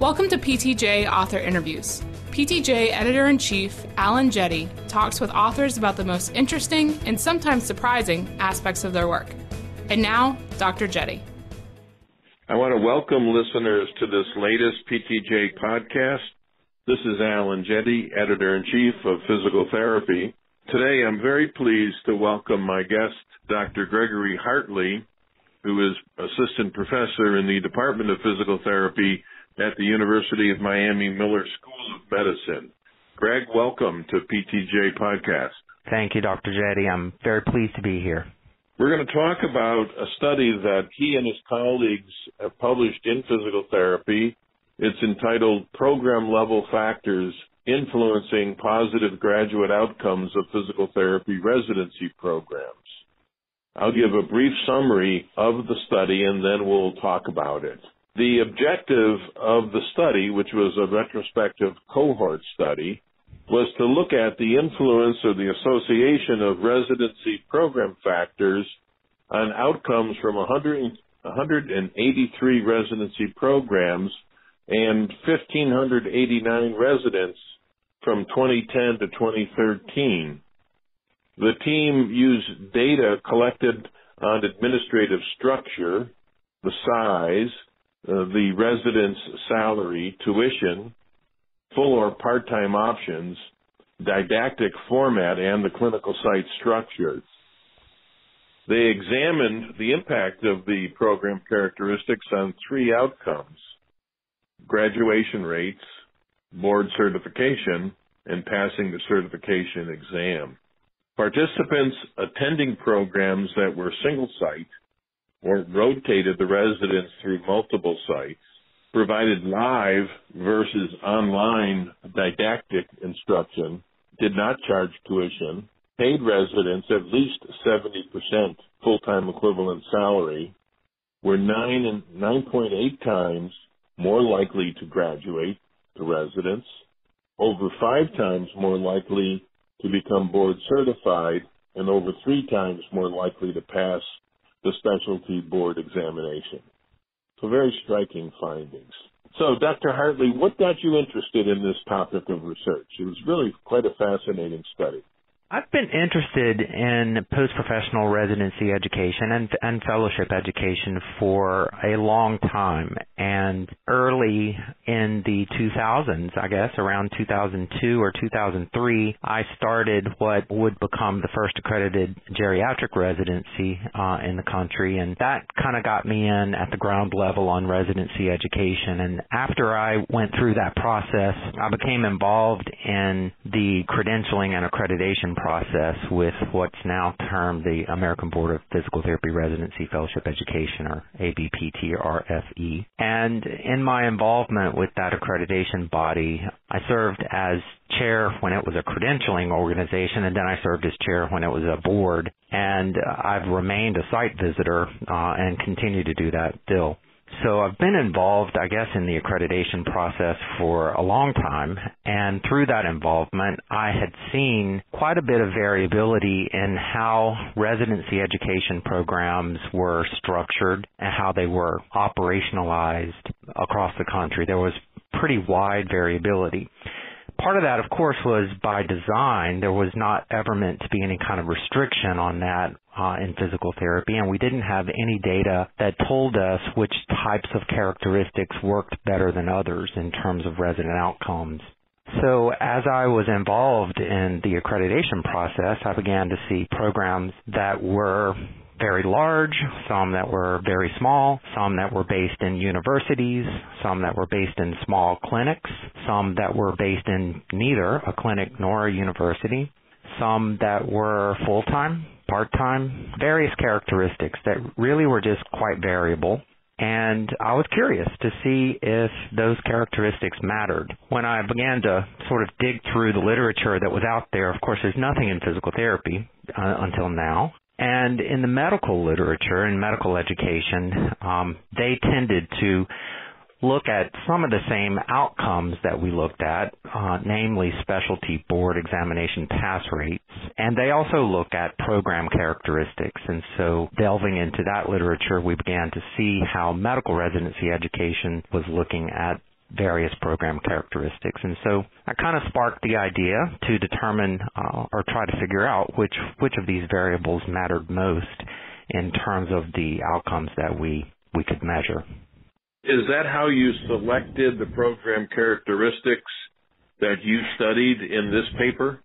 Welcome to PTJ Author Interviews. PTJ Editor in Chief Alan Jette talks with authors about the most interesting and sometimes surprising aspects of their work. And now, Dr. Jette. I want to welcome listeners to this latest PTJ podcast. This is Alan Jette, Editor in Chief of Physical Therapy. Today I'm very pleased to welcome my guest, Dr. Gregory Hartley, who is Assistant Professor in the Department of Physical Therapy at the University of Miami Miller School of Medicine. Greg, welcome to PTJ Podcast. Thank you, Dr. Jette. I'm very pleased to be here. We're going to talk about a study that he and his colleagues have published in physical therapy. It's entitled Program Level Factors Influencing Positive Graduate Outcomes of Physical Therapy Residency Programs. I'll give a brief summary of the study and then we'll talk about it. The objective of the study, which was a retrospective cohort study, was to look at the influence or the association of residency program factors on outcomes from 100, 183 residency programs and 1,589 residents from 2010 to 2013. The team used data collected on administrative structure, the size, uh, the resident's salary, tuition, full or part-time options, didactic format, and the clinical site structure. They examined the impact of the program characteristics on three outcomes graduation rates, board certification, and passing the certification exam. Participants attending programs that were single site or rotated the residents through multiple sites, provided live versus online didactic instruction, did not charge tuition, paid residents at least 70% full-time equivalent salary, were 9 and 9.8 times more likely to graduate to residents, over 5 times more likely to become board certified, and over 3 times more likely to pass the specialty board examination. So very striking findings. So Dr. Hartley, what got you interested in this topic of research? It was really quite a fascinating study. I've been interested in post-professional residency education and, and fellowship education for a long time. And early in the 2000s, I guess around 2002 or 2003, I started what would become the first accredited geriatric residency uh, in the country. And that kind of got me in at the ground level on residency education. And after I went through that process, I became involved in the credentialing and accreditation process with what's now termed the American Board of Physical Therapy Residency Fellowship Education, or ABPTRFE. And in my involvement with that accreditation body, I served as chair when it was a credentialing organization, and then I served as chair when it was a board. And I've remained a site visitor uh, and continue to do that still. So I've been involved, I guess, in the accreditation process for a long time, and through that involvement, I had seen quite a bit of variability in how residency education programs were structured and how they were operationalized across the country. There was pretty wide variability part of that, of course, was by design. There was not ever meant to be any kind of restriction on that uh, in physical therapy, and we didn't have any data that told us which types of characteristics worked better than others in terms of resident outcomes. So as I was involved in the accreditation process, I began to see programs that were very large, some that were very small, some that were based in universities, some that were based in small clinics, some that were based in neither a clinic nor a university, some that were full-time, part-time, various characteristics that really were just quite variable. And I was curious to see if those characteristics mattered. When I began to sort of dig through the literature that was out there, of course, there's nothing in physical therapy uh, until now. And in the medical literature and medical education, um, they tended to look at some of the same outcomes that we looked at, uh, namely specialty board examination pass rates, and they also look at program characteristics. And so delving into that literature, we began to see how medical residency education was looking at various program characteristics. And so that kind of sparked the idea to determine uh, or try to figure out which which of these variables mattered most in terms of the outcomes that we we could measure. Is that how you selected the program characteristics that you studied in this paper?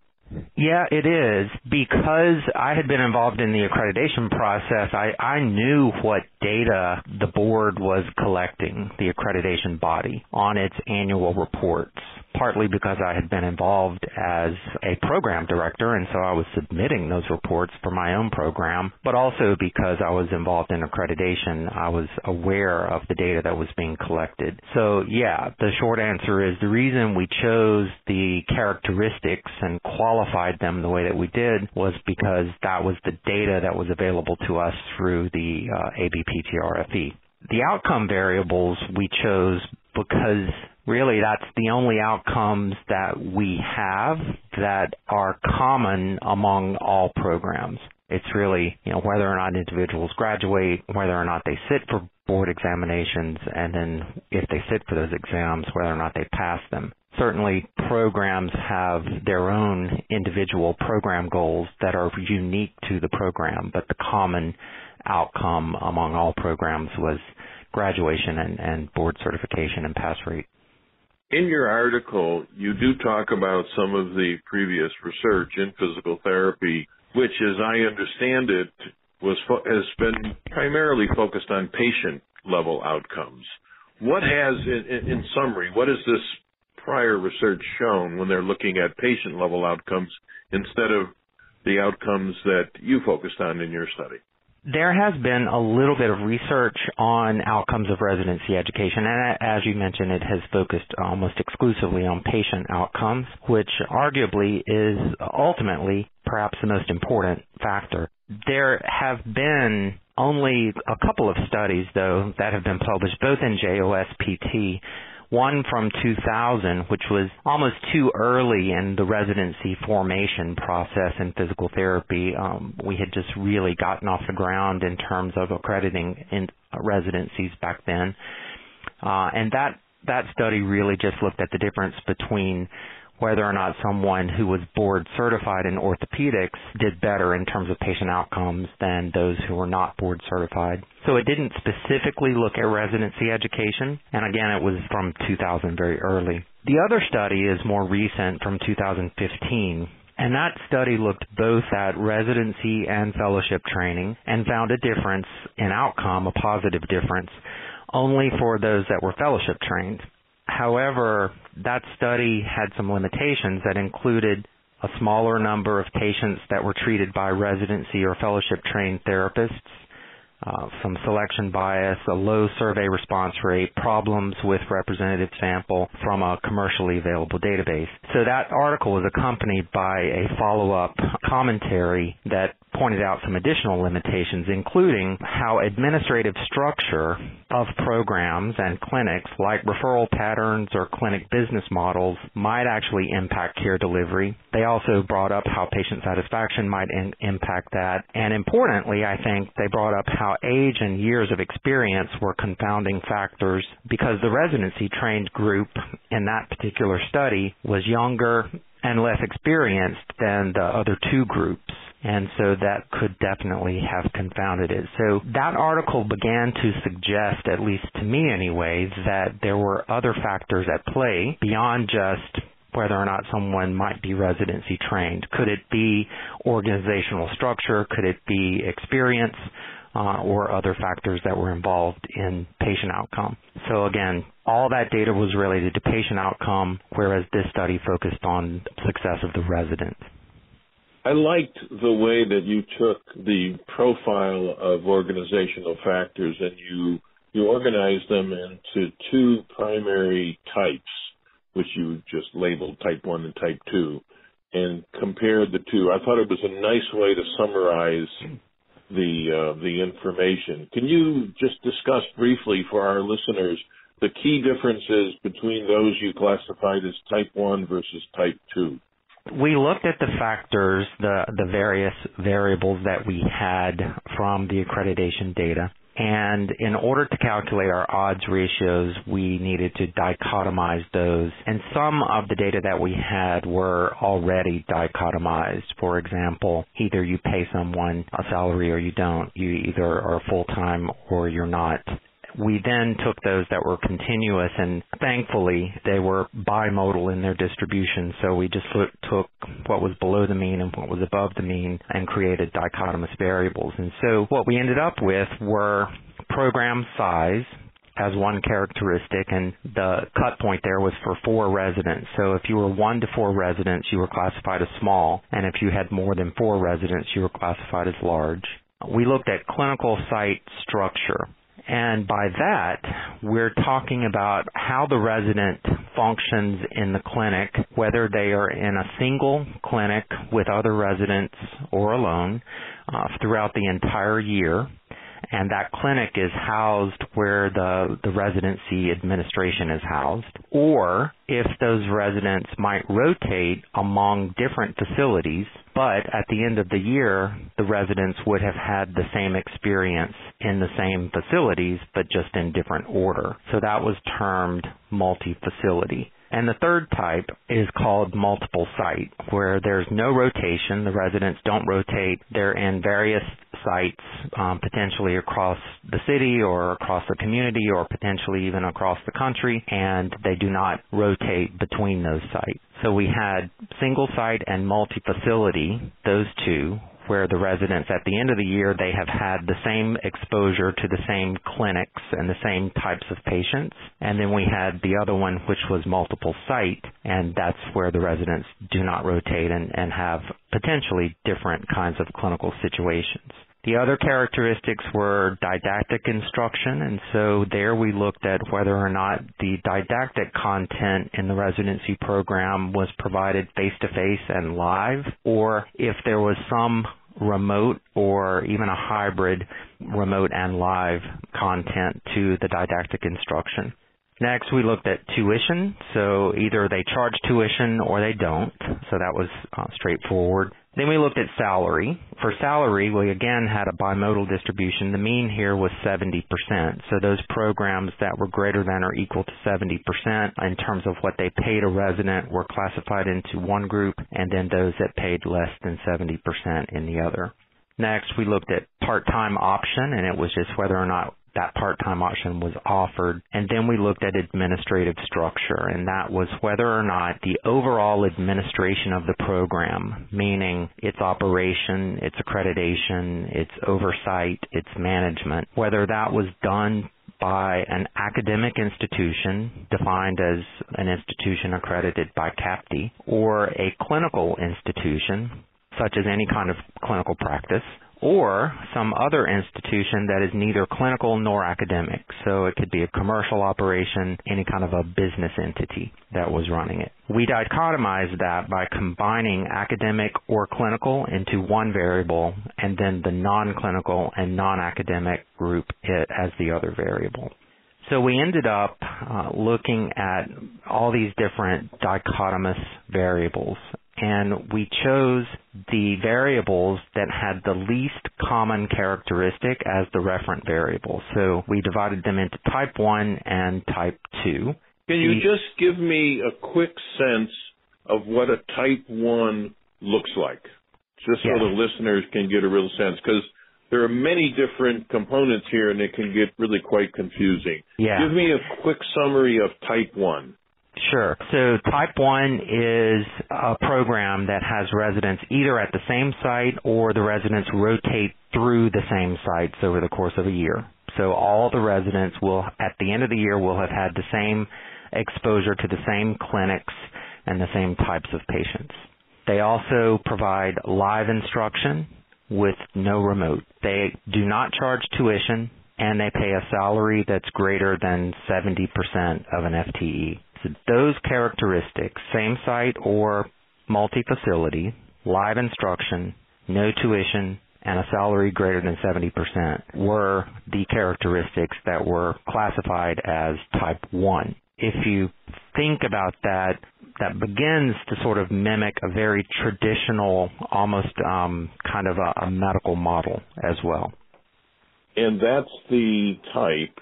Yeah, it is. Because I had been involved in the accreditation process, I, I knew what data the board was collecting, the accreditation body, on its annual reports partly because I had been involved as a program director and so I was submitting those reports for my own program, but also because I was involved in accreditation, I was aware of the data that was being collected. So yeah, the short answer is the reason we chose the characteristics and qualified them the way that we did was because that was the data that was available to us through the uh, ABPTRFE. The outcome variables we chose because really that's the only outcomes that we have that are common among all programs. It's really, you know, whether or not individuals graduate, whether or not they sit for board examinations, and then if they sit for those exams, whether or not they pass them. Certainly programs have their own individual program goals that are unique to the program, but the common outcome among all programs was graduation and, and board certification and pass rate. In your article, you do talk about some of the previous research in physical therapy, which, as I understand it, was has been primarily focused on patient level outcomes. What has, in, in summary, what has this prior research shown when they're looking at patient level outcomes instead of the outcomes that you focused on in your study? There has been a little bit of research on outcomes of residency education, and as you mentioned, it has focused almost exclusively on patient outcomes, which arguably is ultimately perhaps the most important factor. There have been only a couple of studies, though, that have been published, both in JOSPT one from 2000, which was almost too early in the residency formation process in physical therapy. Um, we had just really gotten off the ground in terms of accrediting in residencies back then, uh, and that that study really just looked at the difference between whether or not someone who was board certified in orthopedics did better in terms of patient outcomes than those who were not board certified. So it didn't specifically look at residency education, and again, it was from 2000 very early. The other study is more recent from 2015. And that study looked both at residency and fellowship training and found a difference in outcome, a positive difference, only for those that were fellowship trained. However, that study had some limitations that included a smaller number of patients that were treated by residency or fellowship trained therapists uh, some selection bias, a low survey response rate, problems with representative sample from a commercially available database. So that article was accompanied by a follow-up commentary that pointed out some additional limitations, including how administrative structure of programs and clinics, like referral patterns or clinic business models, might actually impact care delivery. They also brought up how patient satisfaction might in- impact that. And importantly, I think they brought up how age and years of experience were confounding factors because the residency trained group in that particular study was younger and less experienced than the other two groups. And so that could definitely have confounded it. So that article began to suggest, at least to me anyway, that there were other factors at play beyond just whether or not someone might be residency trained. Could it be organizational structure? Could it be experience? uh, or other factors that were involved in patient outcome. So again, all that data was related to patient outcome, whereas this study focused on success of the resident. I liked the way that you took the profile of organizational factors and you you organized them into two primary types, which you just labeled type one and type two, and compared the two. I thought it was a nice way to summarize the uh, the information. Can you just discuss briefly for our listeners the key differences between those you classified as type 1 versus type 2? We looked at the factors, the the various variables that we had from the accreditation data. And in order to calculate our odds ratios, we needed to dichotomize those. And some of the data that we had were already dichotomized. For example, either you pay someone a salary or you don't. You either are full-time or you're not. We then took those that were continuous and thankfully they were bimodal in their distribution. So we just took what was below the mean and what was above the mean and created dichotomous variables. And so what we ended up with were program size as one characteristic and the cut point there was for four residents. So if you were one to four residents, you were classified as small. And if you had more than four residents, you were classified as large. We looked at clinical site structure. And by that, we're talking about how the resident functions in the clinic, whether they are in a single clinic with other residents or alone uh, throughout the entire year and that clinic is housed where the, the residency administration is housed, or if those residents might rotate among different facilities, but at the end of the year, the residents would have had the same experience in the same facilities, but just in different order. So that was termed multi-facility. And the third type is called multiple site, where there's no rotation. The residents don't rotate. They're in various sites, um, potentially across the city or across the community or potentially even across the country, and they do not rotate between those sites. So we had single site and multi-facility, those two, where the residents at the end of the year they have had the same exposure to the same clinics and the same types of patients and then we had the other one which was multiple site and that's where the residents do not rotate and, and have potentially different kinds of clinical situations the other characteristics were didactic instruction, and so there we looked at whether or not the didactic content in the residency program was provided face to face and live, or if there was some remote or even a hybrid remote and live content to the didactic instruction. Next, we looked at tuition. So either they charge tuition or they don't. So that was uh, straightforward. Then we looked at salary. For salary, we again had a bimodal distribution. The mean here was 70%. So those programs that were greater than or equal to 70% in terms of what they paid a resident were classified into one group, and then those that paid less than 70% in the other. Next, we looked at part-time option, and it was just whether or not that part-time option was offered. And then we looked at administrative structure, and that was whether or not the overall administration of the program, meaning its operation, its accreditation, its oversight, its management, whether that was done by an academic institution defined as an institution accredited by CAPTE or a clinical institution such as any kind of clinical practice or some other institution that is neither clinical nor academic. So it could be a commercial operation, any kind of a business entity that was running it. We dichotomized that by combining academic or clinical into one variable and then the non-clinical and non-academic group as the other variable. So we ended up uh, looking at all these different dichotomous variables and we chose the variables that had the least common characteristic as the referent variable. So we divided them into type 1 and type 2. Can you just give me a quick sense of what a type 1 looks like? Just so yes. the listeners can get a real sense because there are many different components here and it can get really quite confusing. Yeah. Give me a quick summary of type 1. Sure. So type 1 is a program that has residents either at the same site or the residents rotate through the same sites over the course of a year. So all the residents will, at the end of the year, will have had the same exposure to the same clinics and the same types of patients. They also provide live instruction with no remote. They do not charge tuition and they pay a salary that's greater than 70% of an FTE those characteristics, same site or multi-facility, live instruction, no tuition, and a salary greater than 70% were the characteristics that were classified as type 1. If you think about that, that begins to sort of mimic a very traditional, almost um, kind of a, a medical model as well. And that's the type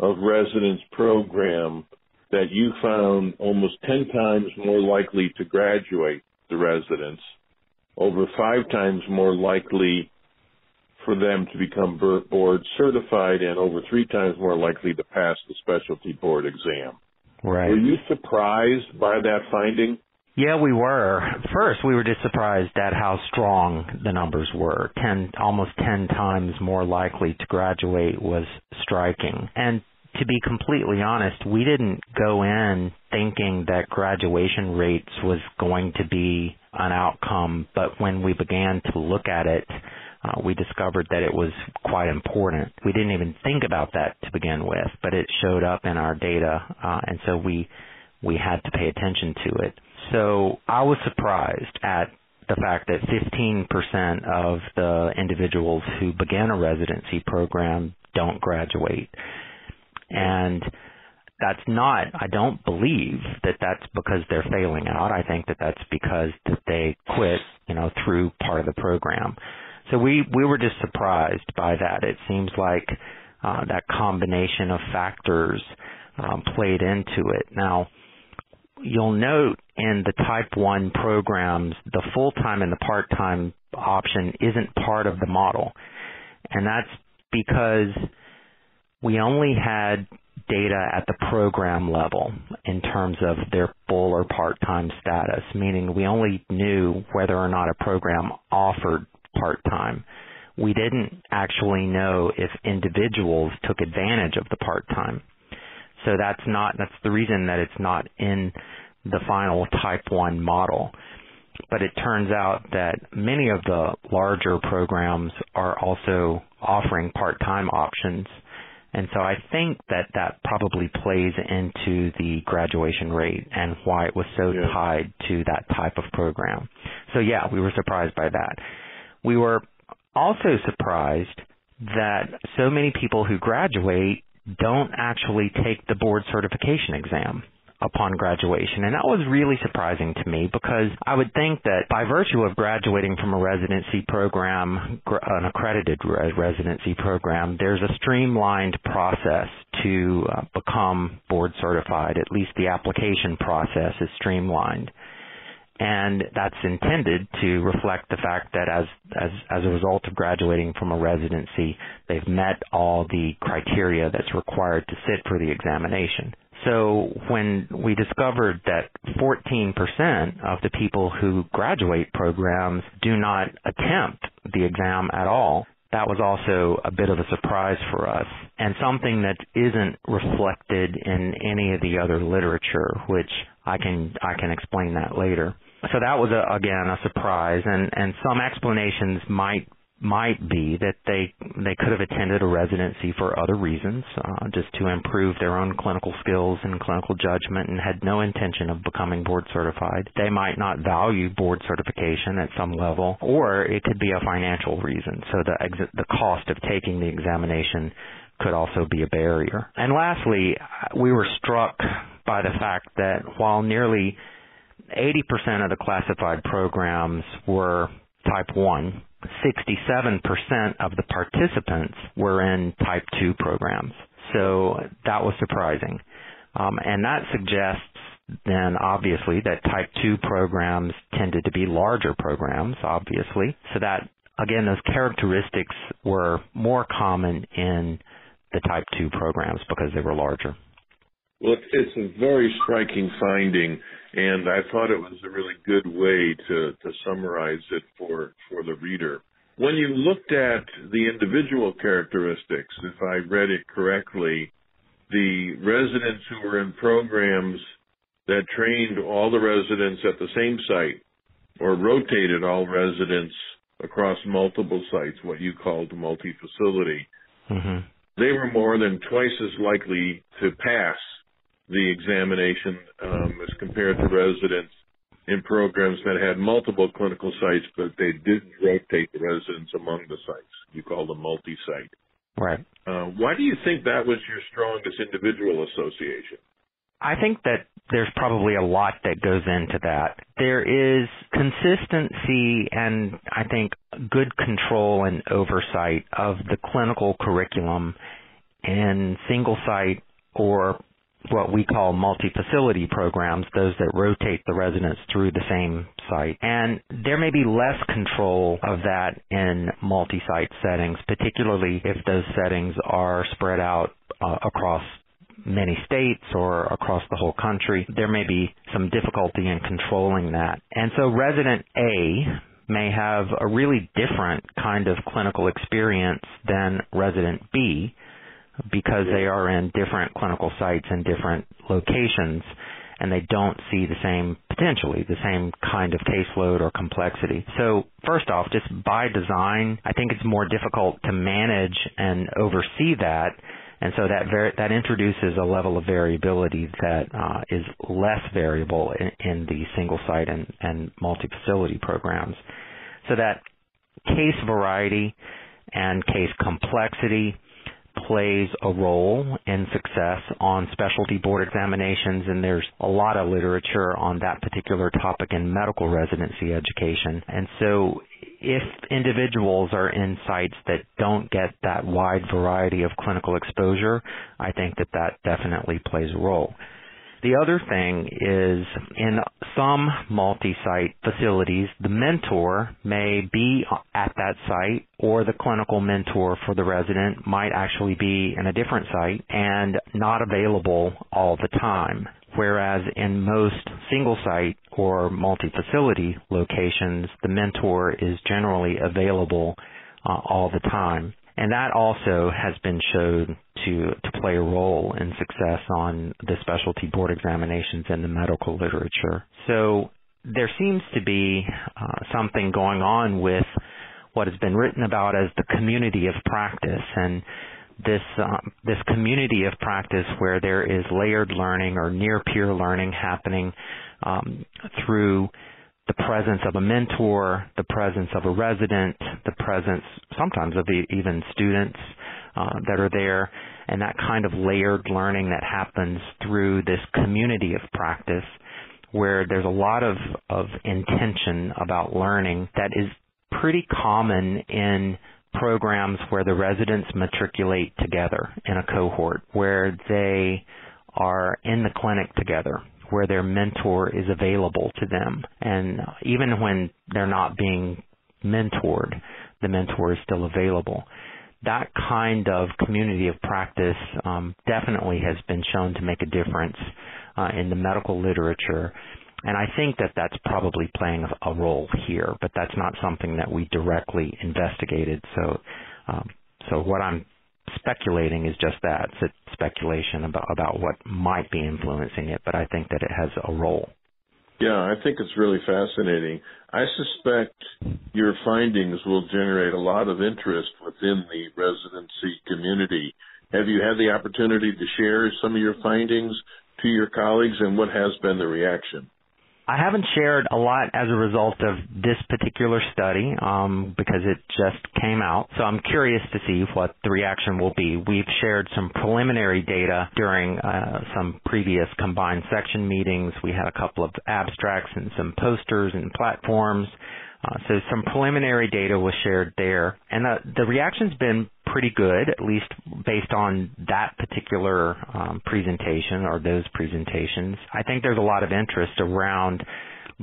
of residence program that you found almost 10 times more likely to graduate the residents, over five times more likely for them to become board certified, and over three times more likely to pass the specialty board exam. Right. Were you surprised by that finding? Yeah, we were. First, we were just surprised at how strong the numbers were. Ten, almost ten times more likely to graduate was striking. And to be completely honest, we didn't go in thinking that graduation rates was going to be an outcome, but when we began to look at it, uh, we discovered that it was quite important. We didn't even think about that to begin with, but it showed up in our data, uh, and so we we had to pay attention to it. So I was surprised at the fact that 15% of the individuals who begin a residency program don't graduate. And that's not, I don't believe that that's because they're failing out. I think that that's because that they quit, you know, through part of the program. So we, we were just surprised by that. It seems like uh, that combination of factors um, played into it. Now, you'll note in the type 1 programs, the full-time and the part-time option isn't part of the model. And that's because we only had data at the program level in terms of their full or part-time status, meaning we only knew whether or not a program offered part-time. We didn't actually know if individuals took advantage of the part-time. So that's not, that's the reason that it's not in the final type 1 model. But it turns out that many of the larger programs are also offering part-time options. And so I think that that probably plays into the graduation rate and why it was so yeah. tied to that type of program. So yeah, we were surprised by that. We were also surprised that so many people who graduate don't actually take the board certification exam upon graduation. And that was really surprising to me because I would think that by virtue of graduating from a residency program, an accredited residency program, there's a streamlined process to uh, become board certified. At least the application process is streamlined and that's intended to reflect the fact that as as as a result of graduating from a residency, they've met all the criteria that's required to sit for the examination. So when we discovered that 14% of the people who graduate programs do not attempt the exam at all, that was also a bit of a surprise for us and something that isn't reflected in any of the other literature, which I can I can explain that later. So that was a, again a surprise and and some explanations might might be that they they could have attended a residency for other reasons, uh, just to improve their own clinical skills and clinical judgment, and had no intention of becoming board certified. They might not value board certification at some level, or it could be a financial reason. So the ex- the cost of taking the examination could also be a barrier. And lastly, we were struck by the fact that while nearly 80% of the classified programs were type 1 67% of the participants were in type 2 programs. So that was surprising. Um, and that suggests then obviously that type 2 programs tended to be larger programs, obviously. So that, again, those characteristics were more common in the type 2 programs because they were larger. Well, it's a very striking finding, and I thought it was a really good way to, to summarize it for, for the reader. When you looked at the individual characteristics, if I read it correctly, the residents who were in programs that trained all the residents at the same site or rotated all residents across multiple sites, what you called multi-facility, mm-hmm. they were more than twice as likely to pass the examination um, as compared to residents in programs that had multiple clinical sites, but they didn't rotate the residents among the sites. You call them multi-site. Right. Uh, why do you think that was your strongest individual association? I think that there's probably a lot that goes into that. There is consistency and I think good control and oversight of the clinical curriculum in single site or what we call multi-facility programs, those that rotate the residents through the same site. And there may be less control of that in multi-site settings, particularly if those settings are spread out uh, across many states or across the whole country, there may be some difficulty in controlling that. And so resident A may have a really different kind of clinical experience than resident B because they are in different clinical sites and different locations and they don't see the same potentially the same kind of caseload or complexity. So first off, just by design, I think it's more difficult to manage and oversee that and so that ver- that introduces a level of variability that uh, is less variable in, in the single site and, and multi facility programs. So that case variety and case complexity plays a role in success on specialty board examinations, and there's a lot of literature on that particular topic in medical residency education. And so if individuals are in sites that don't get that wide variety of clinical exposure, I think that that definitely plays a role. The other thing is in some multi-site facilities, the mentor may be at that site or the clinical mentor for the resident might actually be in a different site and not available all the time. Whereas in most single site or multi-facility locations, the mentor is generally available uh, all the time. And that also has been shown to, to play a role in success on the specialty board examinations in the medical literature. So there seems to be uh, something going on with what has been written about as the community of practice and this um, this community of practice where there is layered learning or near peer learning happening um, through the presence of a mentor, the presence of a resident, the presence sometimes of the, even students uh, that are there, and that kind of layered learning that happens through this community of practice where there's a lot of, of intention about learning that is pretty common in programs where the residents matriculate together in a cohort, where they are in the clinic together, where their mentor is available to them. And even when they're not being mentored, the mentor is still available. That kind of community of practice um, definitely has been shown to make a difference uh, in the medical literature and I think that that's probably playing a role here, but that's not something that we directly investigated. So, um, so what I'm speculating is just that. It's speculation about, about what might be influencing it, but I think that it has a role. Yeah, I think it's really fascinating. I suspect your findings will generate a lot of interest within the residency community. Have you had the opportunity to share some of your findings to your colleagues, and what has been the reaction? I haven't shared a lot as a result of this particular study um, because it just came out. So I'm curious to see what the reaction will be. We've shared some preliminary data during uh, some previous combined section meetings. We had a couple of abstracts and some posters and platforms. Uh, so some preliminary data was shared there, and uh, the reaction's been pretty good, at least based on that particular um, presentation or those presentations. I think there's a lot of interest around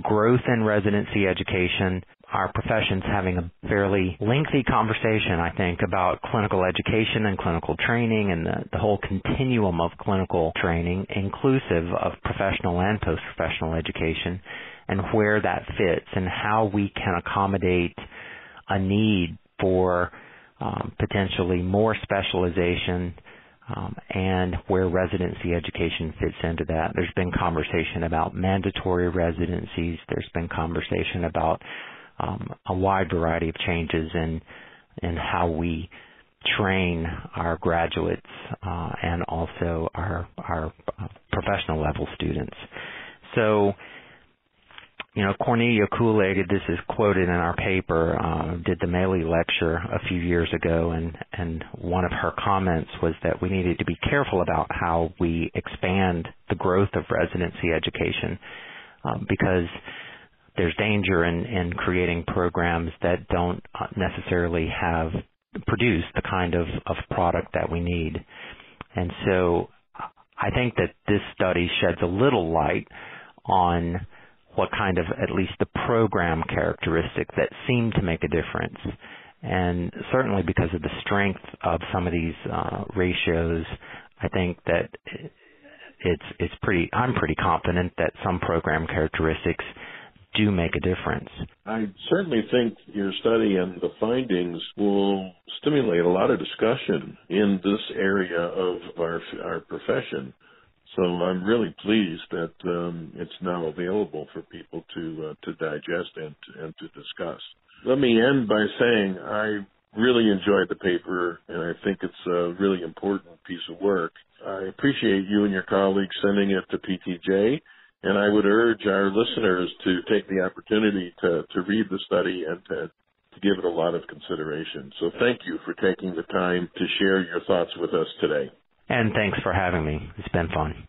growth in residency education. Our profession's having a fairly lengthy conversation, I think, about clinical education and clinical training and the, the whole continuum of clinical training, inclusive of professional and post-professional education and where that fits and how we can accommodate a need for um, potentially more specialization um, and where residency education fits into that. There's been conversation about mandatory residencies. There's been conversation about um, a wide variety of changes in in how we train our graduates uh, and also our our uh, professional level students. So you know, Kornelia Kulig, this is quoted in our paper, uh, did the Maley lecture a few years ago, and, and one of her comments was that we needed to be careful about how we expand the growth of residency education um, because there's danger in, in creating programs that don't necessarily have produce the kind of, of product that we need. And so I think that this study sheds a little light on what kind of at least the program characteristics that seem to make a difference. And certainly because of the strength of some of these uh, ratios, I think that it's it's pretty. I'm pretty confident that some program characteristics do make a difference. I certainly think your study and the findings will stimulate a lot of discussion in this area of our our profession. So I'm really pleased that um, it's now available for people to uh, to digest and and to discuss. Let me end by saying I really enjoyed the paper, and I think it's a really important piece of work. I appreciate you and your colleagues sending it to PTJ, and I would urge our listeners to take the opportunity to, to read the study and to, to give it a lot of consideration. So thank you for taking the time to share your thoughts with us today. And thanks for having me. It's been fun.